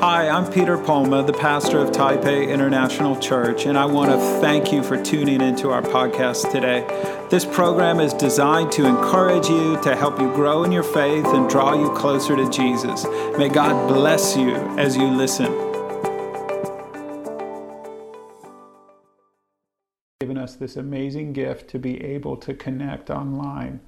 Hi, I'm Peter Palma, the pastor of Taipei International Church, and I want to thank you for tuning into our podcast today. This program is designed to encourage you, to help you grow in your faith, and draw you closer to Jesus. May God bless you as you listen. Given us this amazing gift to be able to connect online.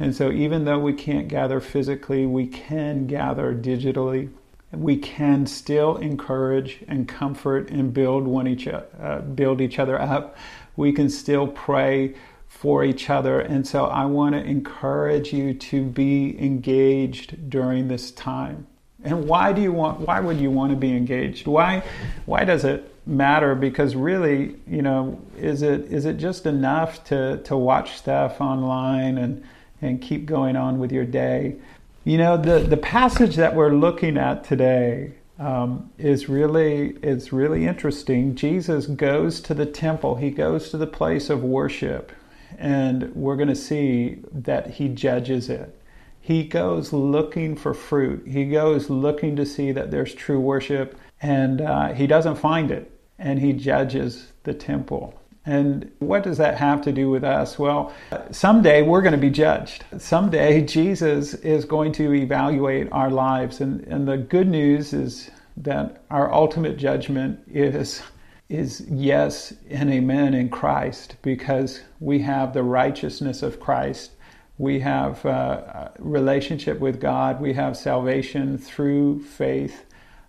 And so, even though we can't gather physically, we can gather digitally we can still encourage and comfort and build one each uh, build each other up. We can still pray for each other, and so I want to encourage you to be engaged during this time. And why do you want? Why would you want to be engaged? Why? Why does it matter? Because really, you know, is it is it just enough to to watch stuff online and and keep going on with your day? You know, the, the passage that we're looking at today um, is really is really interesting. Jesus goes to the temple. He goes to the place of worship, and we're going to see that he judges it. He goes looking for fruit. He goes looking to see that there's true worship, and uh, he doesn't find it, and he judges the temple. And what does that have to do with us? Well, someday we're going to be judged. Someday Jesus is going to evaluate our lives. And, and the good news is that our ultimate judgment is, is yes and amen in Christ because we have the righteousness of Christ. We have a relationship with God. We have salvation through faith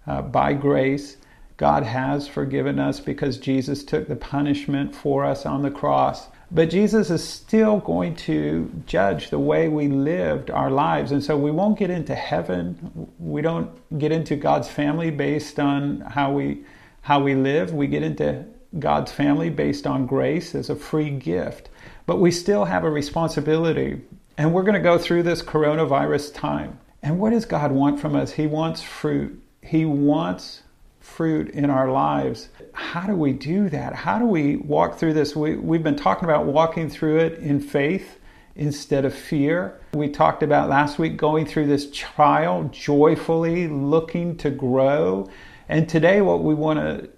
uh, by grace. God has forgiven us because Jesus took the punishment for us on the cross. But Jesus is still going to judge the way we lived our lives. And so we won't get into heaven. We don't get into God's family based on how we how we live. We get into God's family based on grace as a free gift. But we still have a responsibility. And we're going to go through this coronavirus time. And what does God want from us? He wants fruit. He wants fruit in our lives. How do we do that? How do we walk through this? We, we've been talking about walking through it in faith instead of fear. We talked about last week going through this trial joyfully, looking to grow. And today, what we want to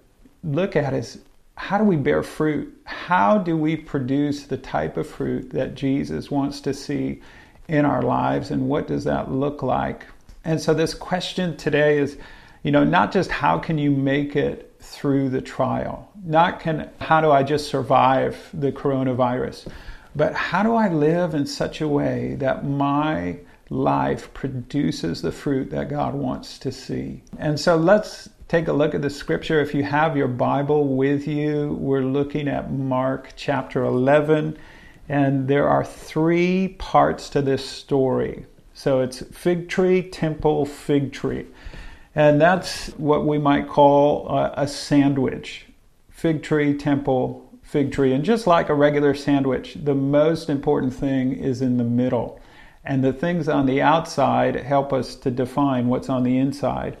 look at is how do we bear fruit? How do we produce the type of fruit that Jesus wants to see in our lives? And what does that look like? And so, this question today is you know, not just how can you make it through the trial, not can how do I just survive the coronavirus, but how do I live in such a way that my life produces the fruit that God wants to see. And so let's take a look at the scripture. If you have your Bible with you, we're looking at Mark chapter 11, and there are three parts to this story. So it's fig tree, temple, fig tree. And that's what we might call a, a sandwich fig tree, temple, fig tree. And just like a regular sandwich, the most important thing is in the middle. And the things on the outside help us to define what's on the inside.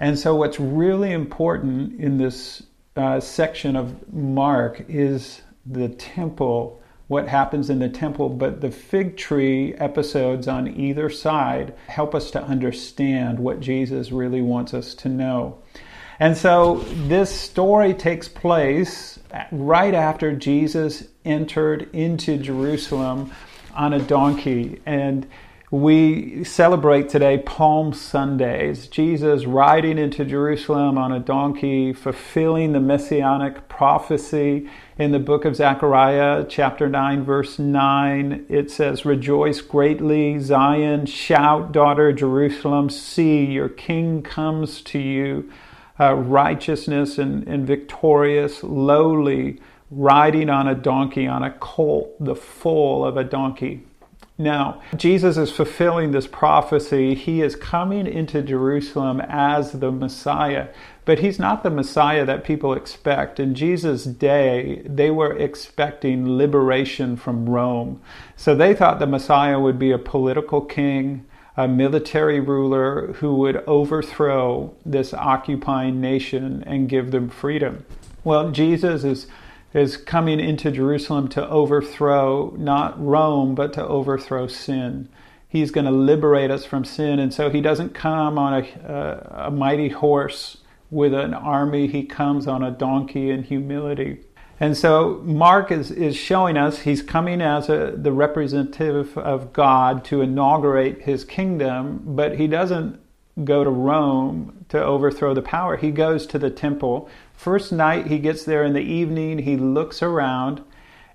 And so, what's really important in this uh, section of Mark is the temple what happens in the temple, but the fig tree episodes on either side help us to understand what Jesus really wants us to know. And so this story takes place right after Jesus entered into Jerusalem on a donkey. And we celebrate today Palm Sundays, Jesus riding into Jerusalem on a donkey, fulfilling the messianic prophecy in the book of Zechariah, chapter 9, verse 9. It says, Rejoice greatly, Zion, shout, daughter Jerusalem, see, your king comes to you, uh, righteousness and, and victorious, lowly, riding on a donkey, on a colt, the foal of a donkey. Now, Jesus is fulfilling this prophecy. He is coming into Jerusalem as the Messiah, but he's not the Messiah that people expect. In Jesus' day, they were expecting liberation from Rome. So they thought the Messiah would be a political king, a military ruler who would overthrow this occupying nation and give them freedom. Well, Jesus is is coming into Jerusalem to overthrow not Rome, but to overthrow sin. He's going to liberate us from sin. And so he doesn't come on a, a, a mighty horse with an army, he comes on a donkey in humility. And so Mark is, is showing us he's coming as a, the representative of God to inaugurate his kingdom, but he doesn't go to Rome to overthrow the power. He goes to the temple. First night, he gets there in the evening, he looks around,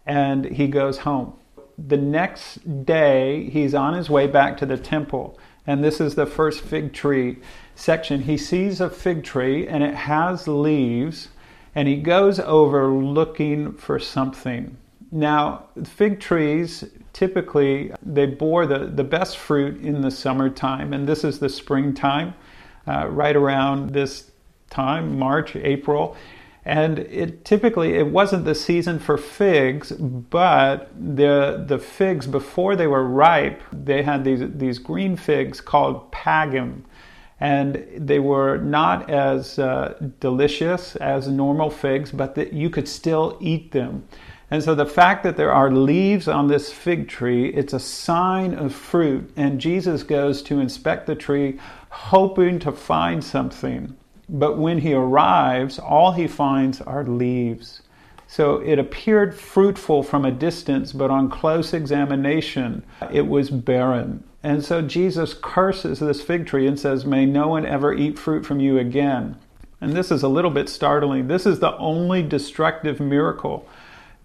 and he goes home. The next day, he's on his way back to the temple. And this is the first fig tree section. He sees a fig tree and it has leaves and he goes over looking for something. Now, fig trees typically they bore the, the best fruit in the summertime, and this is the springtime, uh, right around this time, March, April. And it typically it wasn't the season for figs, but the the figs before they were ripe, they had these these green figs called pagum and they were not as uh, delicious as normal figs, but that you could still eat them. And so the fact that there are leaves on this fig tree, it's a sign of fruit. And Jesus goes to inspect the tree, hoping to find something. But when he arrives, all he finds are leaves. So it appeared fruitful from a distance, but on close examination, it was barren. And so Jesus curses this fig tree and says, May no one ever eat fruit from you again. And this is a little bit startling. This is the only destructive miracle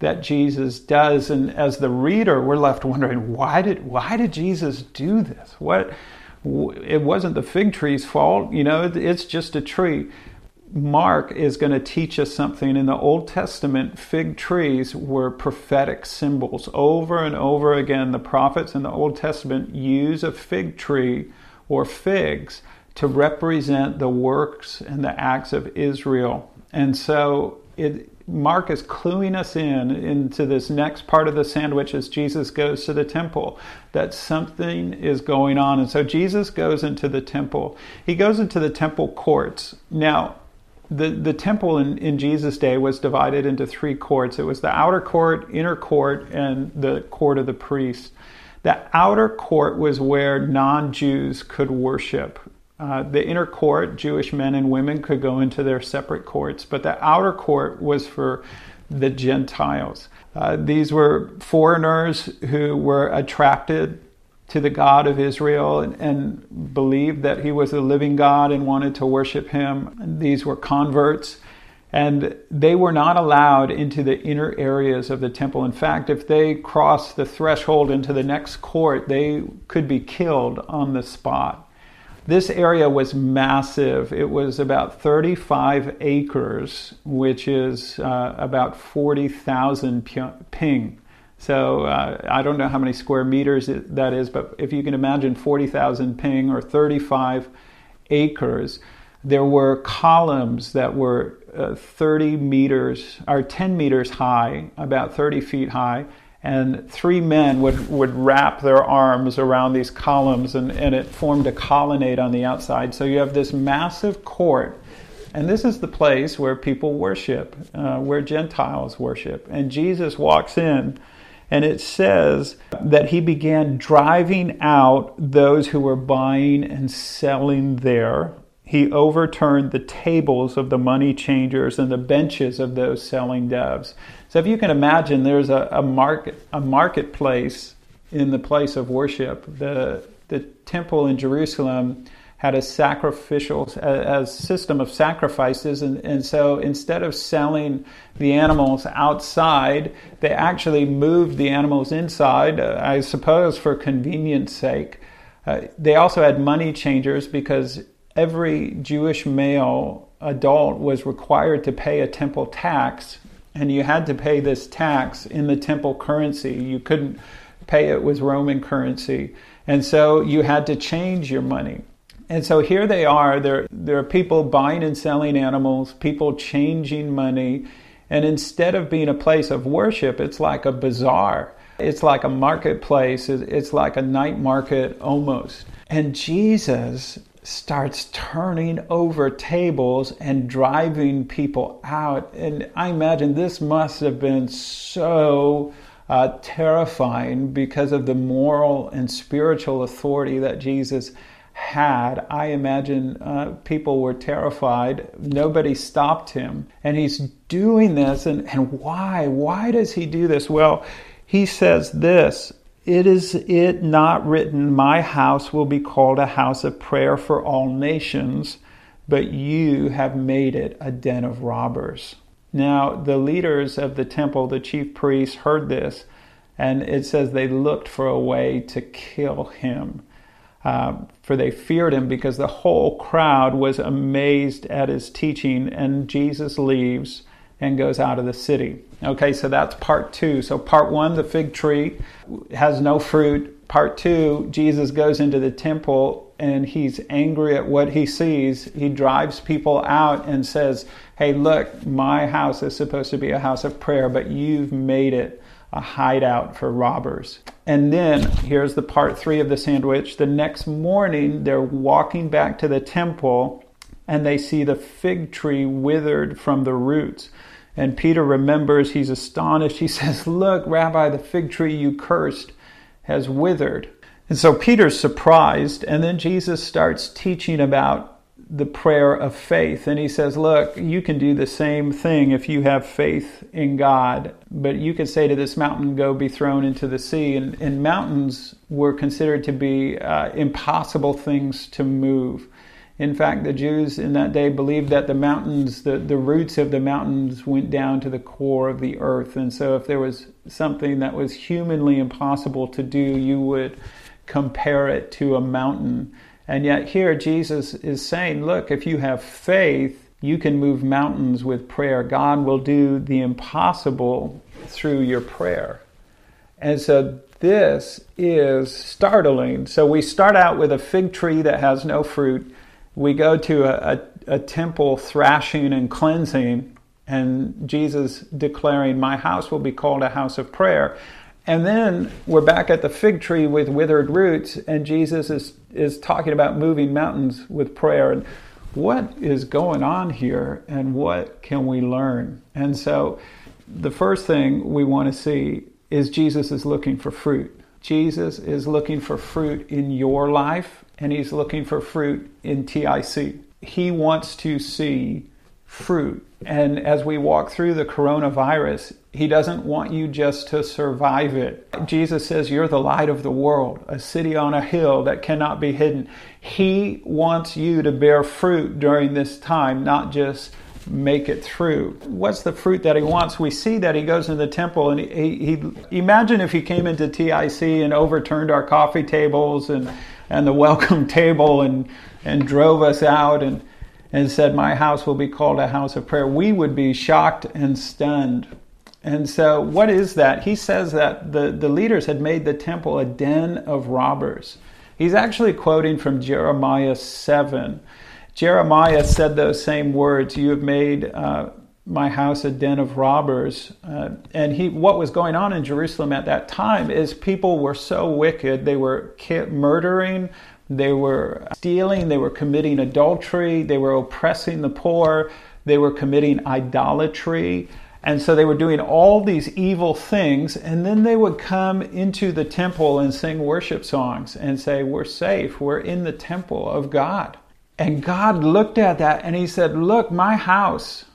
that Jesus does. And as the reader, we're left wondering, why did, why did Jesus do this? What, it wasn't the fig tree's fault. You know, it's just a tree. Mark is going to teach us something. In the Old Testament, fig trees were prophetic symbols. Over and over again, the prophets in the Old Testament use a fig tree or figs to represent the works and the acts of Israel. And so it, Mark is cluing us in into this next part of the sandwich as Jesus goes to the temple that something is going on. And so Jesus goes into the temple. He goes into the temple courts. Now, the, the temple in, in Jesus' day was divided into three courts. It was the outer court, inner court, and the court of the priests. The outer court was where non Jews could worship. Uh, the inner court, Jewish men and women could go into their separate courts, but the outer court was for the Gentiles. Uh, these were foreigners who were attracted to the God of Israel and, and, believed that he was the living God and wanted to worship him. And these were converts, and they were not allowed into the inner areas of the temple. In fact, if they crossed the threshold into the next court, they could be killed on the spot. This area was massive. It was about 35 acres, which is uh, about 40,000 ping. So uh, I don't know how many square meters that is, but if you can imagine 40,000 ping or 35 acres, there were columns that were uh, 30 meters or 10 meters high, about 30 feet high, and three men would, would wrap their arms around these columns and, and it formed a colonnade on the outside. So you have this massive court. And this is the place where people worship, uh, where Gentiles worship. And Jesus walks in and it says that he began driving out those who were buying and selling there. He overturned the tables of the money changers and the benches of those selling doves. So if you can imagine, there's a, a market a marketplace in the place of worship. The the temple in Jerusalem had a sacrificial a, a system of sacrifices. And, and so instead of selling the animals outside they actually moved the animals inside uh, i suppose for convenience sake. Uh, they also had money changers because every jewish male adult was required to pay a temple tax and you had to pay this tax in the temple currency. You couldn't pay it with roman currency. And so you had to change your money and so here they are. There, there are people buying and selling animals, people changing money. And instead of being a place of worship, it's like a bazaar. It's like a marketplace. It's like a night market almost. And Jesus starts turning over tables and driving people out. And I imagine this must have been so uh, terrifying because of the moral and spiritual authority that Jesus had. I imagine uh, people were terrified. Nobody stopped him. And he's doing this. And, and why? Why does he do this? Well, he says this It is it not written, My house will be called a house of prayer for all nations, but you have made it a den of robbers. Now, the leaders of the temple, the chief priests, heard this, and it says they looked for a way to kill him. Uh, for they feared him because the whole crowd was amazed at his teaching, and Jesus leaves and goes out of the city. Okay, so that's part two. So, part one, the fig tree has no fruit. Part two, Jesus goes into the temple and he's angry at what he sees. He drives people out and says, Hey, look, my house is supposed to be a house of prayer, but you've made it a hideout for robbers. And then here's the part three of the sandwich. The next morning, they're walking back to the temple and they see the fig tree withered from the roots. And Peter remembers, he's astonished. He says, Look, Rabbi, the fig tree you cursed has withered. And so Peter's surprised, and then Jesus starts teaching about the prayer of faith. And he says, Look, you can do the same thing if you have faith in God, but you can say to this mountain, Go be thrown into the sea. And, and mountains were considered to be uh, impossible things to move. In fact, the Jews in that day believed that the mountains, the, the roots of the mountains went down to the core of the earth. And so if there was something that was humanly impossible to do, you would compare it to a mountain. And yet, here Jesus is saying, look, if you have faith, you can move mountains with prayer. God will do the impossible through your prayer. And so, this is startling. So, we start out with a fig tree that has no fruit. We go to a, a, a temple thrashing and cleansing, and Jesus declaring, My house will be called a house of prayer. And then we're back at the fig tree with withered roots, and Jesus is, is talking about moving mountains with prayer. And what is going on here, and what can we learn? And so, the first thing we want to see is Jesus is looking for fruit. Jesus is looking for fruit in your life, and he's looking for fruit in TIC. He wants to see fruit. And as we walk through the coronavirus, he doesn't want you just to survive it. Jesus says, You're the light of the world, a city on a hill that cannot be hidden. He wants you to bear fruit during this time, not just make it through. What's the fruit that he wants? We see that he goes into the temple and he, he, he imagine if he came into TIC and overturned our coffee tables and, and the welcome table and, and drove us out and, and said, My house will be called a house of prayer. We would be shocked and stunned and so, what is that? He says that the, the leaders had made the temple a den of robbers. He's actually quoting from Jeremiah 7. Jeremiah said those same words You have made uh, my house a den of robbers. Uh, and he, what was going on in Jerusalem at that time is people were so wicked. They were murdering, they were stealing, they were committing adultery, they were oppressing the poor, they were committing idolatry. And so they were doing all these evil things, and then they would come into the temple and sing worship songs and say, We're safe, we're in the temple of God. And God looked at that and He said, Look, my house,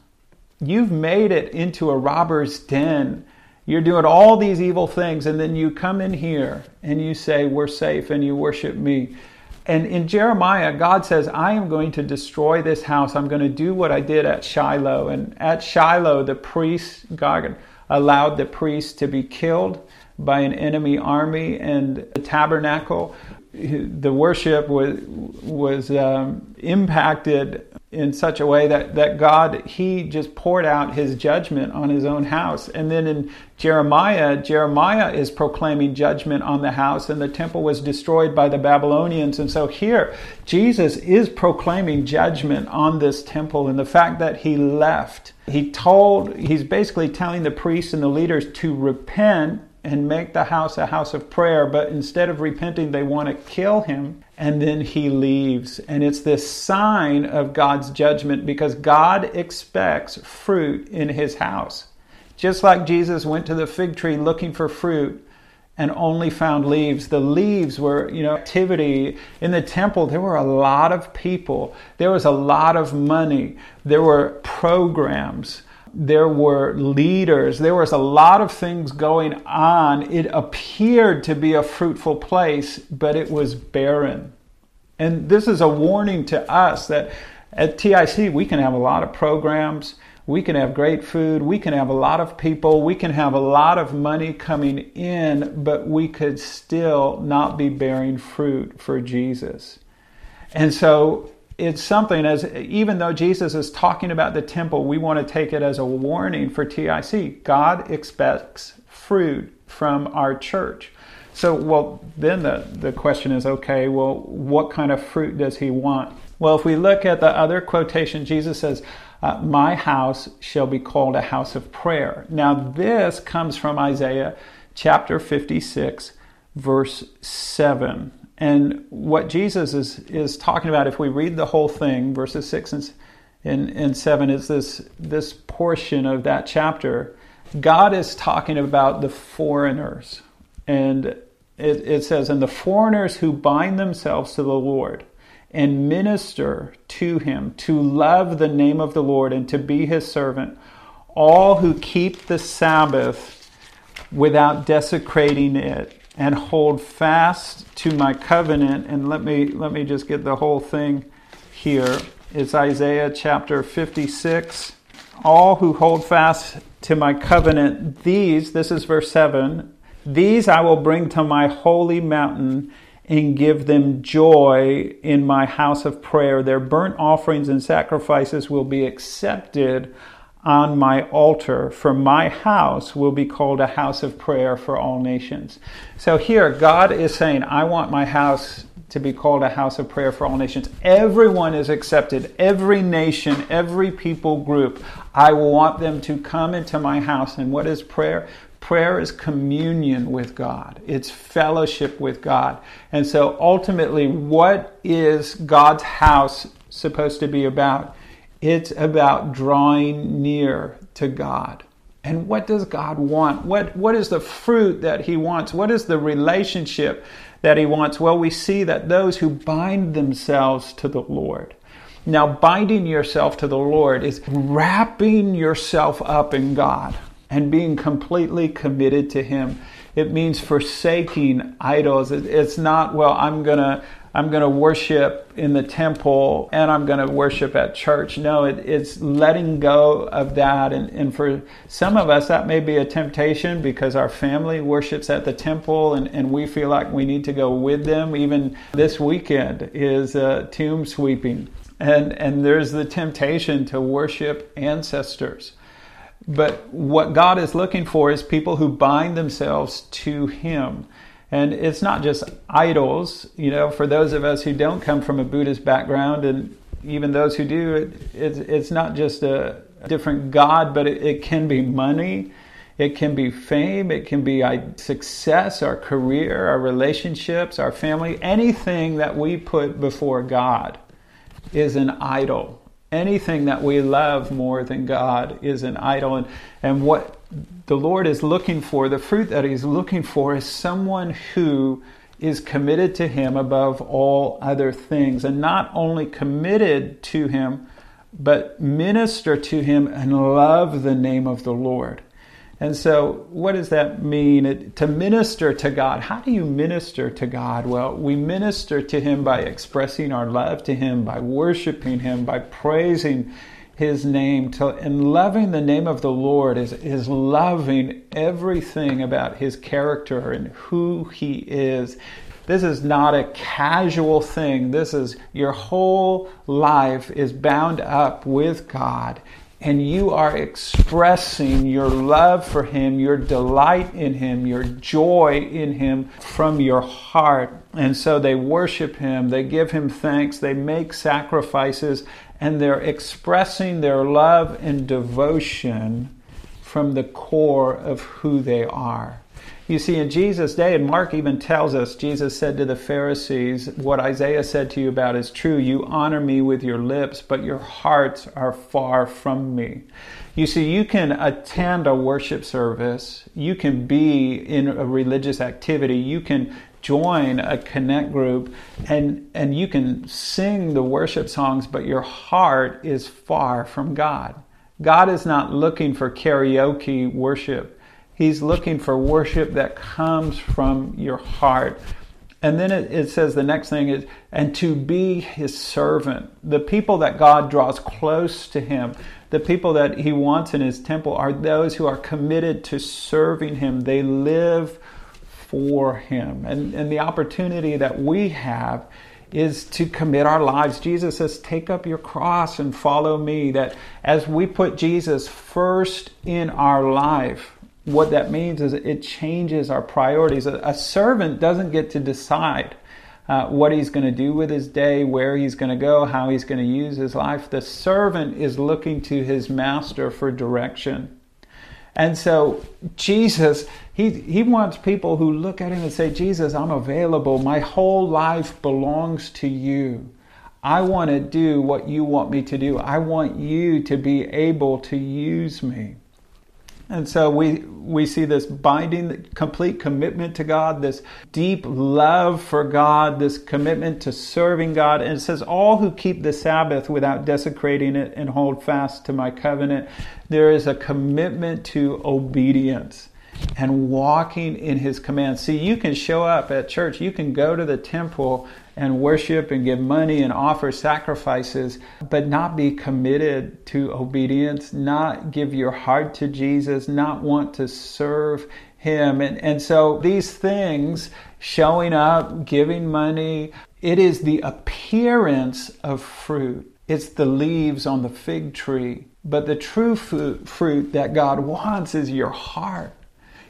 you've made it into a robber's den. You're doing all these evil things, and then you come in here and you say, We're safe, and you worship me. And in Jeremiah, God says, I am going to destroy this house. I'm going to do what I did at Shiloh. And at Shiloh, the priests, God allowed the priests to be killed by an enemy army, and the tabernacle, the worship was, was um, impacted in such a way that, that God, He just poured out His judgment on His own house. And then in Jeremiah, Jeremiah is proclaiming judgment on the house, and the temple was destroyed by the Babylonians. And so here, Jesus is proclaiming judgment on this temple and the fact that He left. He told, He's basically telling the priests and the leaders to repent and make the house a house of prayer, but instead of repenting, they want to kill him. And then he leaves. And it's this sign of God's judgment because God expects fruit in his house. Just like Jesus went to the fig tree looking for fruit and only found leaves. The leaves were, you know, activity in the temple. There were a lot of people. There was a lot of money. There were programs. There were leaders. There was a lot of things going on. It appeared to be a fruitful place, but it was barren. And this is a warning to us that at TIC we can have a lot of programs we can have great food, we can have a lot of people, we can have a lot of money coming in, but we could still not be bearing fruit for Jesus. And so it's something as even though Jesus is talking about the temple, we want to take it as a warning for TIC. God expects fruit from our church. So, well, then the, the question is okay, well, what kind of fruit does he want? Well, if we look at the other quotation, Jesus says, uh, my house shall be called a house of prayer. Now, this comes from Isaiah chapter 56, verse 7. And what Jesus is, is talking about, if we read the whole thing, verses 6 and, and, and 7, is this, this portion of that chapter. God is talking about the foreigners. And it, it says, And the foreigners who bind themselves to the Lord and minister to him, to love the name of the Lord and to be his servant, all who keep the Sabbath without desecrating it and hold fast to my covenant. And let me let me just get the whole thing here. It's Isaiah chapter 56. All who hold fast to my covenant, these, this is verse 7, these I will bring to my holy mountain and give them joy in my house of prayer. Their burnt offerings and sacrifices will be accepted on my altar, for my house will be called a house of prayer for all nations. So here, God is saying, I want my house to be called a house of prayer for all nations. Everyone is accepted, every nation, every people group. I want them to come into my house. And what is prayer? Prayer is communion with God, it's fellowship with God. And so ultimately, what is God's house supposed to be about? It's about drawing near to God. And what does God want? What, what is the fruit that He wants? What is the relationship that He wants? Well, we see that those who bind themselves to the Lord. Now, binding yourself to the Lord is wrapping yourself up in God and being completely committed to Him. It means forsaking idols. It's not, well, I'm going to. I'm going to worship in the temple and I'm going to worship at church. No, it, it's letting go of that. And, and for some of us, that may be a temptation because our family worships at the temple and, and we feel like we need to go with them. Even this weekend is uh, tomb sweeping. And, and there's the temptation to worship ancestors. But what God is looking for is people who bind themselves to Him. And it's not just idols, you know, for those of us who don't come from a Buddhist background, and even those who do, it, it's, it's not just a different God, but it, it can be money, it can be fame, it can be success, our career, our relationships, our family. Anything that we put before God is an idol anything that we love more than God is an idol. And, and what the Lord is looking for, the fruit that He's looking for, is someone who is committed to Him above all other things. And not only committed to Him, but minister to Him and love the name of the Lord. And so, what does that mean? It, to minister to God. How do you minister to God? Well, we minister to Him by expressing our love to Him, by worshiping Him, by praising His name. To, and loving the name of the Lord is, is loving everything about His character and who He is. This is not a casual thing. This is your whole life is bound up with God and you are expressing your love for Him, your delight in Him, your joy in Him from your heart. And so they worship Him, they give Him thanks, they make sacrifices, and they're expressing their love and devotion from the core of who they are. You see, in Jesus' day, and Mark even tells us, Jesus said to the Pharisees, What Isaiah said to you about is true. You honor me with your lips, but your hearts are far from me. You see, you can attend a worship service, you can be in a religious activity, you can join a connect group and and you can sing the worship songs but your heart is far from God. God is not looking for karaoke worship. He's looking for worship that comes from your heart. And then it, it, says the next thing is, and to be his servant. The people that God draws close to him, the people that he wants in his temple, are those who are committed to serving him. They live for him. And, and the opportunity that we have is to commit our lives. Jesus says, Take up your cross and follow me. That as we put Jesus first in our life, what that means is it changes our priorities. A, a servant doesn't get to decide uh, what he's going to do with his day, where he's going to go, how he's going to use his life. The servant is looking to his master for direction. And so Jesus, he, he wants people who look at him and say, Jesus, I'm available. My whole life belongs to you. I want to do what you want me to do. I want you to be able to use me. And so we we see this binding complete commitment to God, this deep love for God, this commitment to serving God. And it says all who keep the Sabbath without desecrating it and hold fast to my covenant, there is a commitment to obedience and walking in his commands. See, you can show up at church, you can go to the temple and worship and give money and offer sacrifices, but not be committed to obedience, not give your heart to Jesus, not want to serve Him. And, and so these things, showing up, giving money, it is the appearance of fruit. It's the leaves on the fig tree. But the true fruit that God wants is your heart.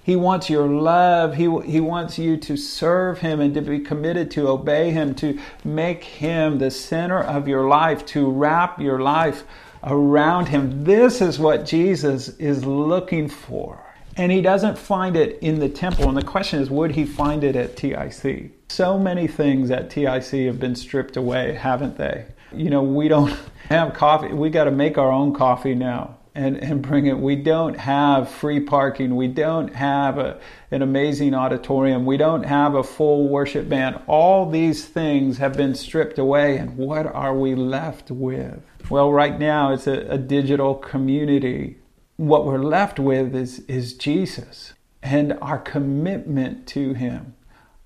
He wants your love. He, he wants you to serve Him and to be committed to obey Him, to make Him the center of your life, to wrap your life around Him. This is what Jesus is looking for. And He doesn't find it in the temple. And the question is, would He find it at TIC? So many things at TIC have been stripped away, haven't they? You know, we don't have coffee. We got to make our own coffee now and, and bring it. We don't have free parking. We don't have a, an amazing auditorium. We don't have a full worship band. All these things have been stripped away. And what are we left with? Well, right now it's a, a digital community. What we're left with is, is Jesus and our commitment to Him,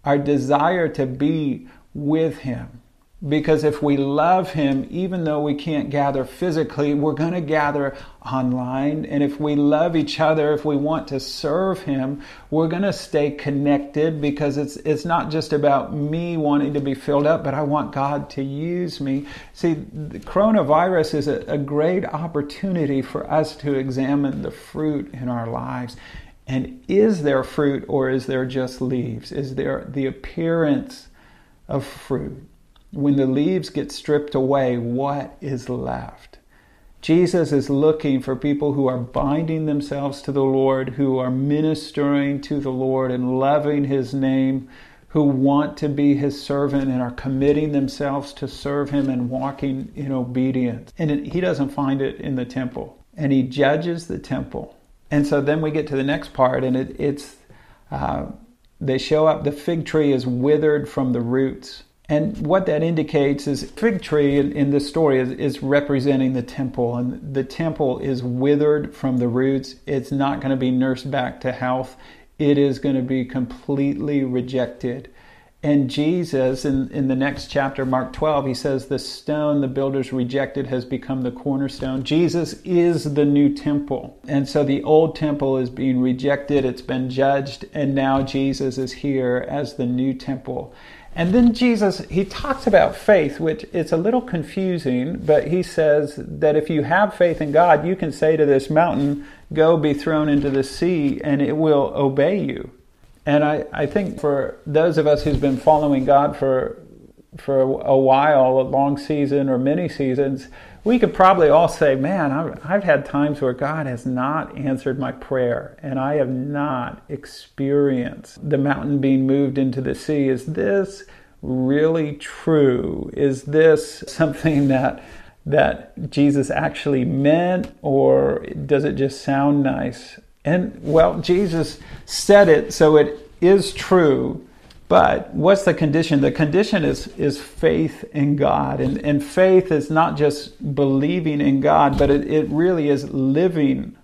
our desire to be with Him. Because if we love Him, even though we can't gather physically, we're going to gather online. And if we love each other, if we want to serve Him, we're going to stay connected because it's, it's not just about me wanting to be filled up, but I want God to use me. See, the coronavirus is a, a great opportunity for us to examine the fruit in our lives. And is there fruit or is there just leaves? Is there the appearance of fruit? When the leaves get stripped away, what is left? Jesus is looking for people who are binding themselves to the Lord, who are ministering to the Lord and loving His name, who want to be His servant and are committing themselves to serve Him and walking in obedience. And it, He doesn't find it in the temple. And He judges the temple. And so then we get to the next part, and it, it's uh, they show up. The fig tree is withered from the roots. And what that indicates is fig tree in, this story is, is, representing the temple, and the temple is withered from the roots. It's not going to be nursed back to health. It is going to be completely rejected. And Jesus, in, in the next chapter, Mark 12, he says, The stone the builders rejected has become the cornerstone. Jesus is the new temple. And so the old temple is being rejected, it's been judged, and now Jesus is here as the new temple. And then Jesus, he talks about faith, which it's a little confusing, but he says that if you have faith in God, you can say to this mountain, Go be thrown into the sea, and it will obey you. And I, I think for those of us who's been following God for for a while, a long season or many seasons, we could probably all say, man, I've had times where God has not answered my prayer and I have not experienced the mountain being moved into the sea. Is this really true? Is this something that that Jesus actually meant or does it just sound nice? And well, Jesus said it, so it is true. But what's the condition? The condition is, is faith in God. And, and faith is not just believing in God, but it, it really is living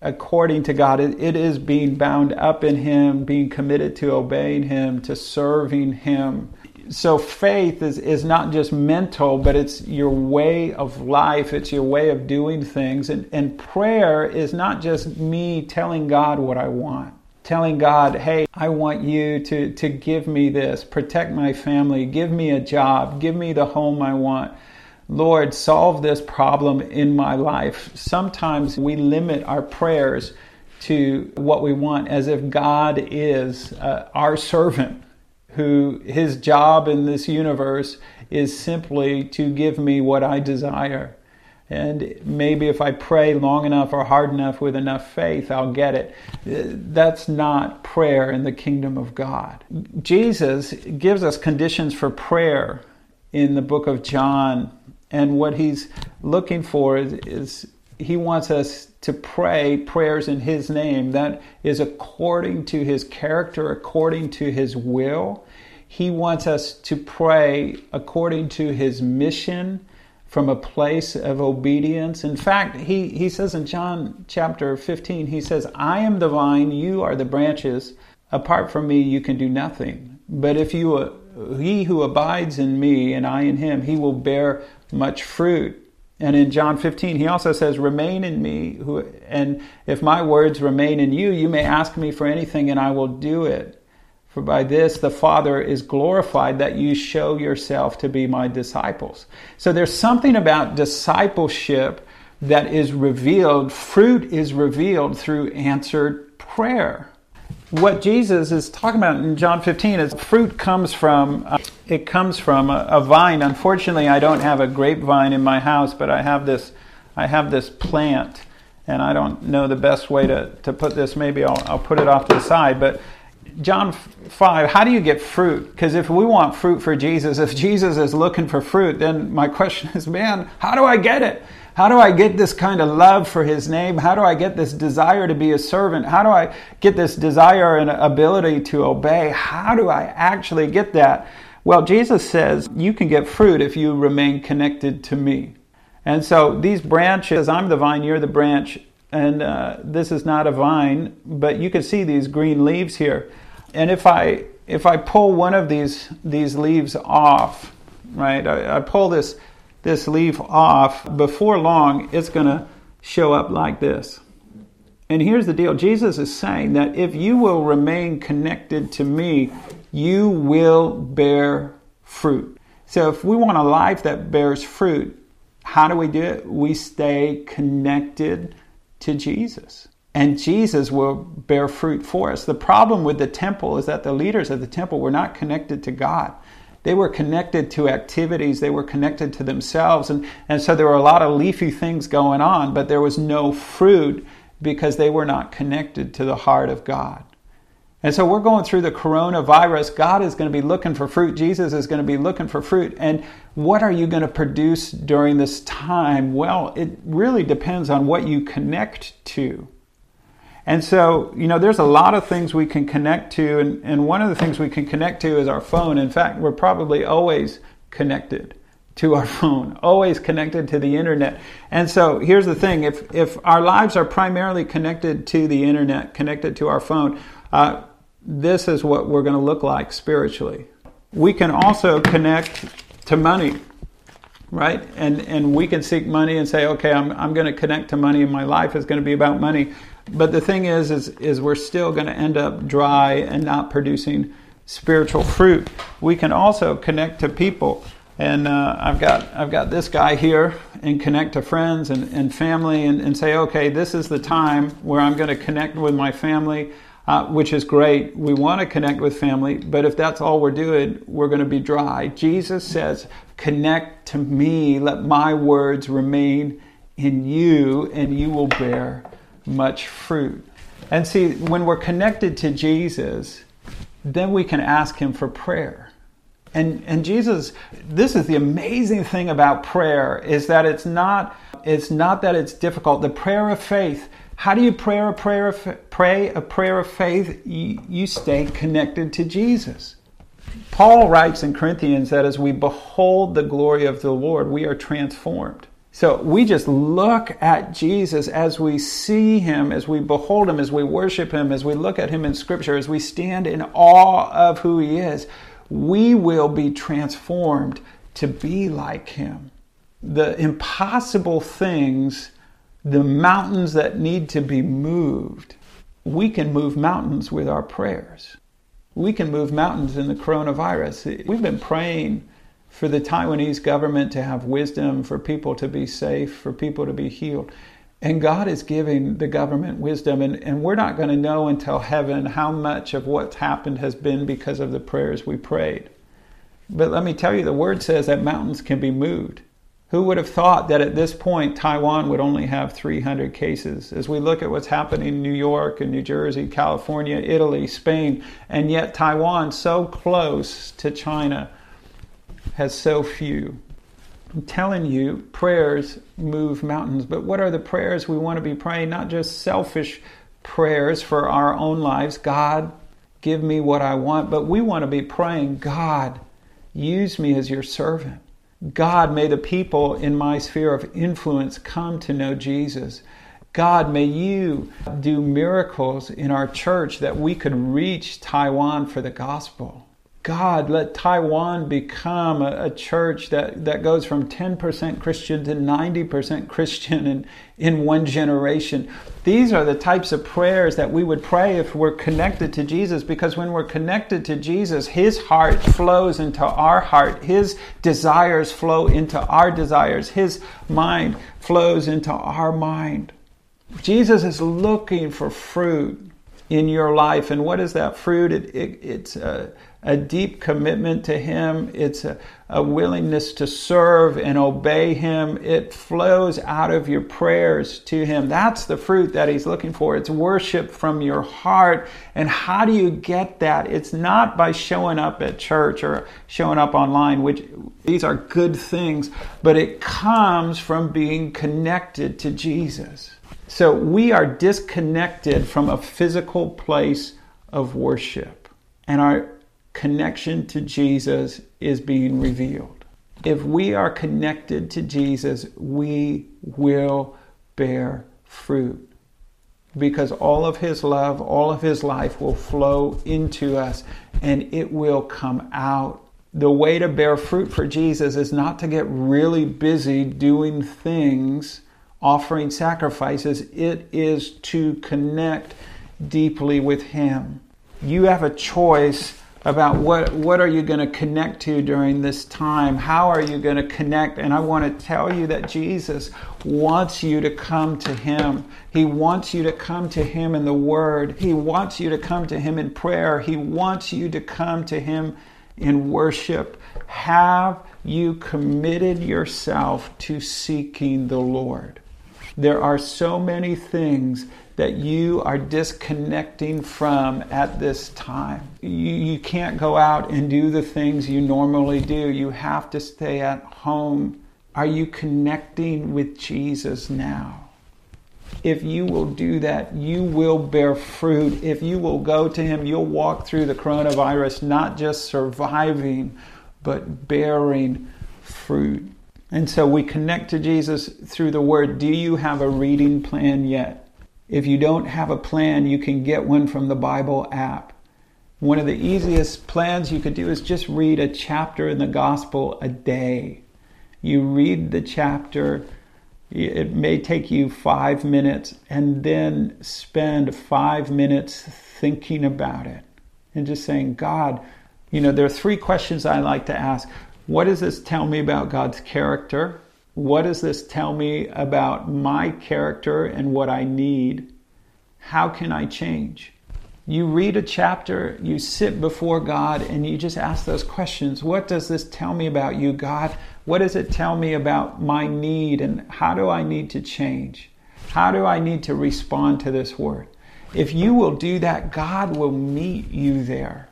according to God. It, it is being bound up in Him, being committed to obeying Him, to serving Him. So faith is, is not just mental, but it's your way of life, it's your way of doing things. And, and prayer is not just me telling God what I want telling God, hey, I want you to, to give me this, protect my family, give me a job, give me the home I want. Lord, solve this problem in my life. Sometimes we limit our prayers to what we want as if God is uh, our servant who his job in this universe is simply to give me what I desire. And maybe if I pray long enough or hard enough with enough faith, I'll get it. Uh, that's not prayer in the kingdom of God. Jesus gives us conditions for prayer in the book of John. And what he's looking for is, is he wants us to pray prayers in his name that is according to his character, according to his will. He wants us to pray according to his mission from a place of obedience. In fact, he, he says in John chapter 15, he says, I am the vine, you are the branches. Apart from me, you can do nothing. But if you, he who abides in me and I in him, he will bear much fruit. And in John 15, he also says, Remain in me, who, and if my words remain in you, you may ask me for anything and I will do it. For by this the Father is glorified that you show yourself to be my disciples. So there's something about discipleship that is revealed, fruit is revealed through answered prayer. What Jesus is talking about in John 15 is fruit comes from uh, it comes from a, a vine. Unfortunately, I don't have a grapevine in my house, but I have this I have this plant and I don't know the best way to, to put this. Maybe I'll, I'll put it off to the side. But John 5, how do you get fruit? Because if we want fruit for Jesus, if Jesus is looking for fruit, then my question is, man, how do I get it? How do I get this kind of love for his name? How do I get this desire to be a servant? How do I get this desire and ability to obey? How do I actually get that? Well, Jesus says you can get fruit if you remain connected to me. And so these branches, I'm the vine, you're the branch, and uh, this is not a vine, but you can see these green leaves here. And if I if I pull one of these these leaves off, right, I, I pull this this leaf off, before long it's going to show up like this. And here's the deal Jesus is saying that if you will remain connected to me, you will bear fruit. So if we want a life that bears fruit, how do we do it? We stay connected to Jesus. And Jesus will bear fruit for us. The problem with the temple is that the leaders of the temple were not connected to God. They were connected to activities, they were connected to themselves. And, and so there were a lot of leafy things going on, but there was no fruit because they were not connected to the heart of God. And so we're going through the coronavirus. God is going to be looking for fruit. Jesus is going to be looking for fruit. And what are you going to produce during this time? Well, it really depends on what you connect to. And so, you know, there's a lot of things we can connect to. And, and one of the things we can connect to is our phone. In fact, we're probably always connected to our phone, always connected to the internet. And so here's the thing if, if our lives are primarily connected to the internet, connected to our phone, uh, this is what we're going to look like spiritually. We can also connect to money, right? And, and we can seek money and say, okay, I'm, I'm going to connect to money and my life is going to be about money. But the thing is, is, is we're still going to end up dry and not producing spiritual fruit. We can also connect to people. And uh, I've got I've got this guy here and connect to friends and, and family and, and say, okay, this is the time where I'm going to connect with my family. uh, which is great. We want to connect with family, but if that's all we're doing, we're going to be dry. Jesus says, Connect to me, let my words remain in you, and you will bear much fruit. And see, when we're connected to Jesus, then we can ask Him for prayer. And, and Jesus, this is the amazing thing about prayer is that it's not, it's not that it's difficult. The prayer of faith, how do you pray a prayer of, pray a prayer of faith? You, you stay connected to Jesus. Paul writes in Corinthians that as we behold the glory of the Lord, we are transformed. So we just look at Jesus as we see him, as we behold him, as we worship him, as we look at him in Scripture, as we stand in awe of who he is, we will be transformed to be like him. The impossible things, the mountains that need to be moved, we can move mountains with our prayers. We can move mountains in the coronavirus. We've been praying for the Taiwanese government to have wisdom, for people to be safe, for people to be healed. And God is giving the government wisdom, and, and we're not going to know until heaven how much of what's happened has been because of the prayers we prayed. But let me tell you, the word says that mountains can be moved. Who would have thought that at this point Taiwan would only have 300 cases? As we look at what's happening in New York and New Jersey, California, Italy, Spain, and yet Taiwan, so close to China, has so few. I'm telling you, prayers move mountains. But what are the prayers we want to be praying? Not just selfish prayers for our own lives. God, give me what I want. But we want to be praying, God, use me as your servant. God, may the people in my sphere of influence come to know Jesus. God, may you do miracles in our church that we could reach Taiwan for the gospel. God, let Taiwan become a, a, church that, that goes from 10% Christian to 90% Christian in, in one generation. These are the types of prayers that we would pray if we're connected to Jesus, because when we're connected to Jesus, His heart flows into our heart, His desires flow into our desires, His mind flows into our mind. Jesus is looking for fruit in your life. And what is that fruit? It, it, it's a, a, deep commitment to Him, it's a, a, willingness to serve and obey Him. It flows out of your prayers to Him. That's the fruit that He's looking for. It's worship from your heart. And how do you get that? It's not by showing up at church or showing up online, which these are good things, but it comes from being connected to Jesus. So we are disconnected from a physical place of worship, and our connection to Jesus is being revealed. If we are connected to Jesus, we will bear fruit because all of his love, all of his life will flow into us and it will come out. The way to bear fruit for Jesus is not to get really busy doing things offering sacrifices, it is to connect deeply with Him. You have a choice about what, what are you going to connect to during this time? How are you going to connect? And I want to tell you that Jesus wants you to come to Him. He wants you to come to Him in the Word. He wants you to come to Him in prayer. He wants you to come to Him in worship. Have you committed yourself to seeking the Lord? There are so many things that you are disconnecting from at this time. You, you can't go out and do the things you normally do. You have to stay at home. Are you connecting with Jesus now? If you will do that, you will bear fruit. If you will go to Him, you'll walk through the coronavirus not just surviving, but bearing fruit. And so we connect to Jesus through the Word. Do you have a reading plan yet? If you don't have a plan, you can get one from the Bible app. One of the easiest plans you could do is just read a chapter in the Gospel a day. You read the chapter, it may take you five minutes, and then spend five minutes thinking about it and just saying, God, you know, there are three questions I like to ask. What does this tell me about God's character? What does this tell me about my character and what I need? How can I change? You read a chapter, you sit before God, and you just ask those questions. What does this tell me about you, God? What does it tell me about my need, and how do I need to change? How do I need to respond to this word? If you will do that, God will meet you there.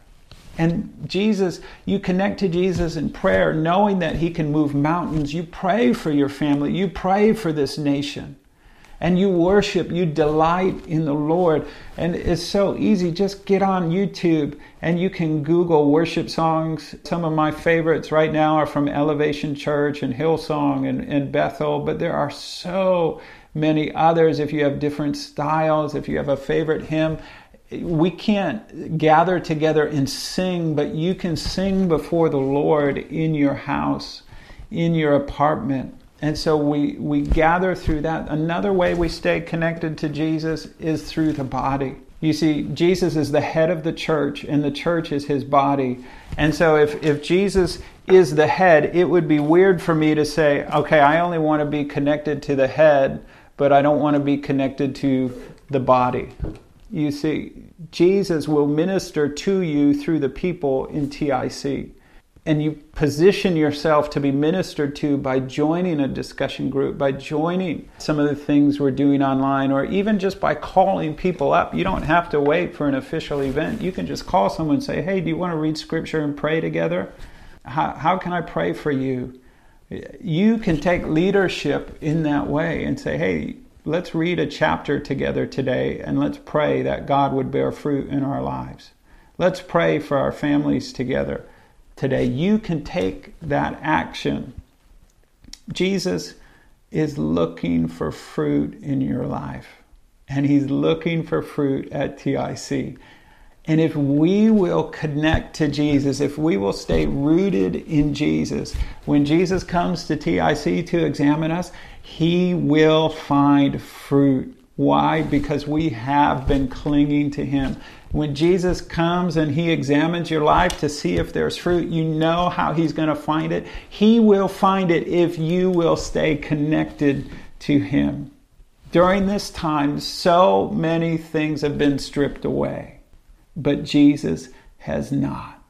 And Jesus, you connect to Jesus in prayer, knowing that He can move mountains. You pray for your family, you pray for this nation and you worship, you delight in the Lord. And it's so easy. Just get on YouTube and you can Google worship songs. Some of my favorites right now are from Elevation Church and Hillsong and, and Bethel, but there are so many others. If you have different styles, if you have a favorite hymn, we can't gather together and sing, but you can sing before the Lord in your house, in your apartment and so we, we gather through that. Another way we stay connected to Jesus is through the body. You see, Jesus is the head of the church, and the church is his body. And so, if, if Jesus is the head, it would be weird for me to say, okay, I only want to be connected to the head, but I don't want to be connected to the body. You see, Jesus will minister to you through the people in TIC and you position yourself to be ministered to by joining a discussion group, by joining some of the things we're doing online, or even just by calling people up. You don't have to wait for an official event. You can just call someone and say, Hey, do you want to read scripture and pray together? How, how can I pray for you? You can take leadership in that way and say, Hey, let's read a chapter together today and let's pray that God would bear fruit in our lives. Let's pray for our families together today. You can take that action. Jesus is looking for fruit in your life, and He's looking for fruit at TIC. And if we will connect to Jesus, if we will stay rooted in Jesus, when Jesus comes to TIC to examine us, He will find fruit. Why? Because we have been clinging to Him. When Jesus comes and he examines your life to see if there's fruit, you know how he's going to find it. He will find it if you will stay connected to him. During this time, so many things have been stripped away, but Jesus has not.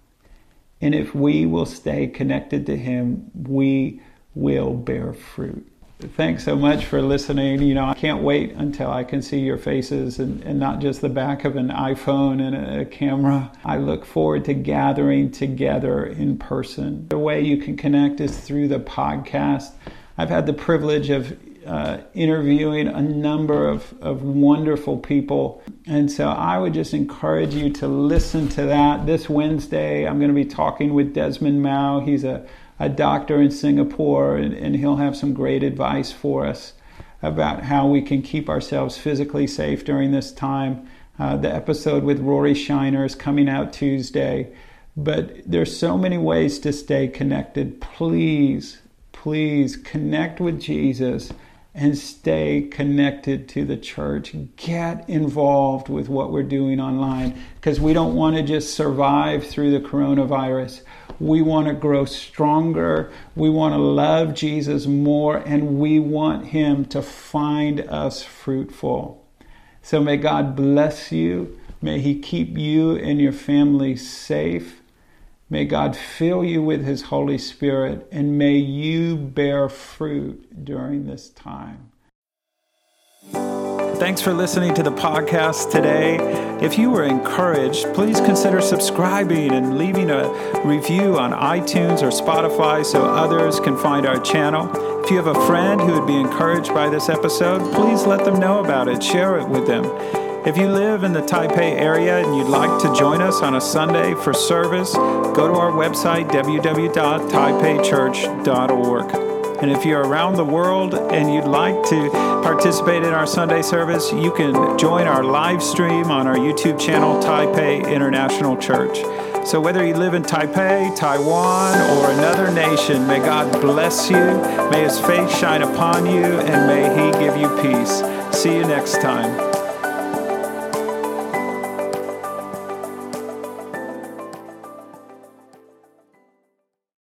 And if we will stay connected to him, we will bear fruit. Thanks so much for listening. You know, I can't wait until I can see your faces and, and not just the back of an iPhone and a, a camera. I look forward to gathering together in person. The way you can connect is through the podcast. I've had the privilege of uh, interviewing a number of, of wonderful people. And so I would just encourage you to listen to that. This Wednesday, I'm going to be talking with Desmond Mao. He's a a doctor in Singapore, and, and he'll have some great advice for us about how we can keep ourselves physically safe during this time. Uh, the episode with Rory Shiner is coming out Tuesday. But there's so many ways to stay connected. Please, please connect with Jesus and stay connected to the church. Get involved with what we're doing online because we don't want to just survive through the coronavirus. We want to grow stronger. We want to love Jesus more, and we want Him to find us fruitful. So may God bless you. May He keep you and your family safe. May God fill you with His Holy Spirit, and may you bear fruit during this time. Thanks for listening to the podcast today. If you were encouraged, please consider subscribing and leaving a review on iTunes or Spotify so others can find our channel. If you have a friend who would be encouraged by this episode, please let them know about it. Share it with them. If you live in the Taipei area and you'd like to join us on a Sunday for service, go to our website, www.taipeichurch.org. And if you're around the world and you'd like to participate in our Sunday service, you can join our live stream on our YouTube channel, Taipei International Church. So, whether you live in Taipei, Taiwan, or another nation, may God bless you, may His face shine upon you, and may He give you peace. See you next time.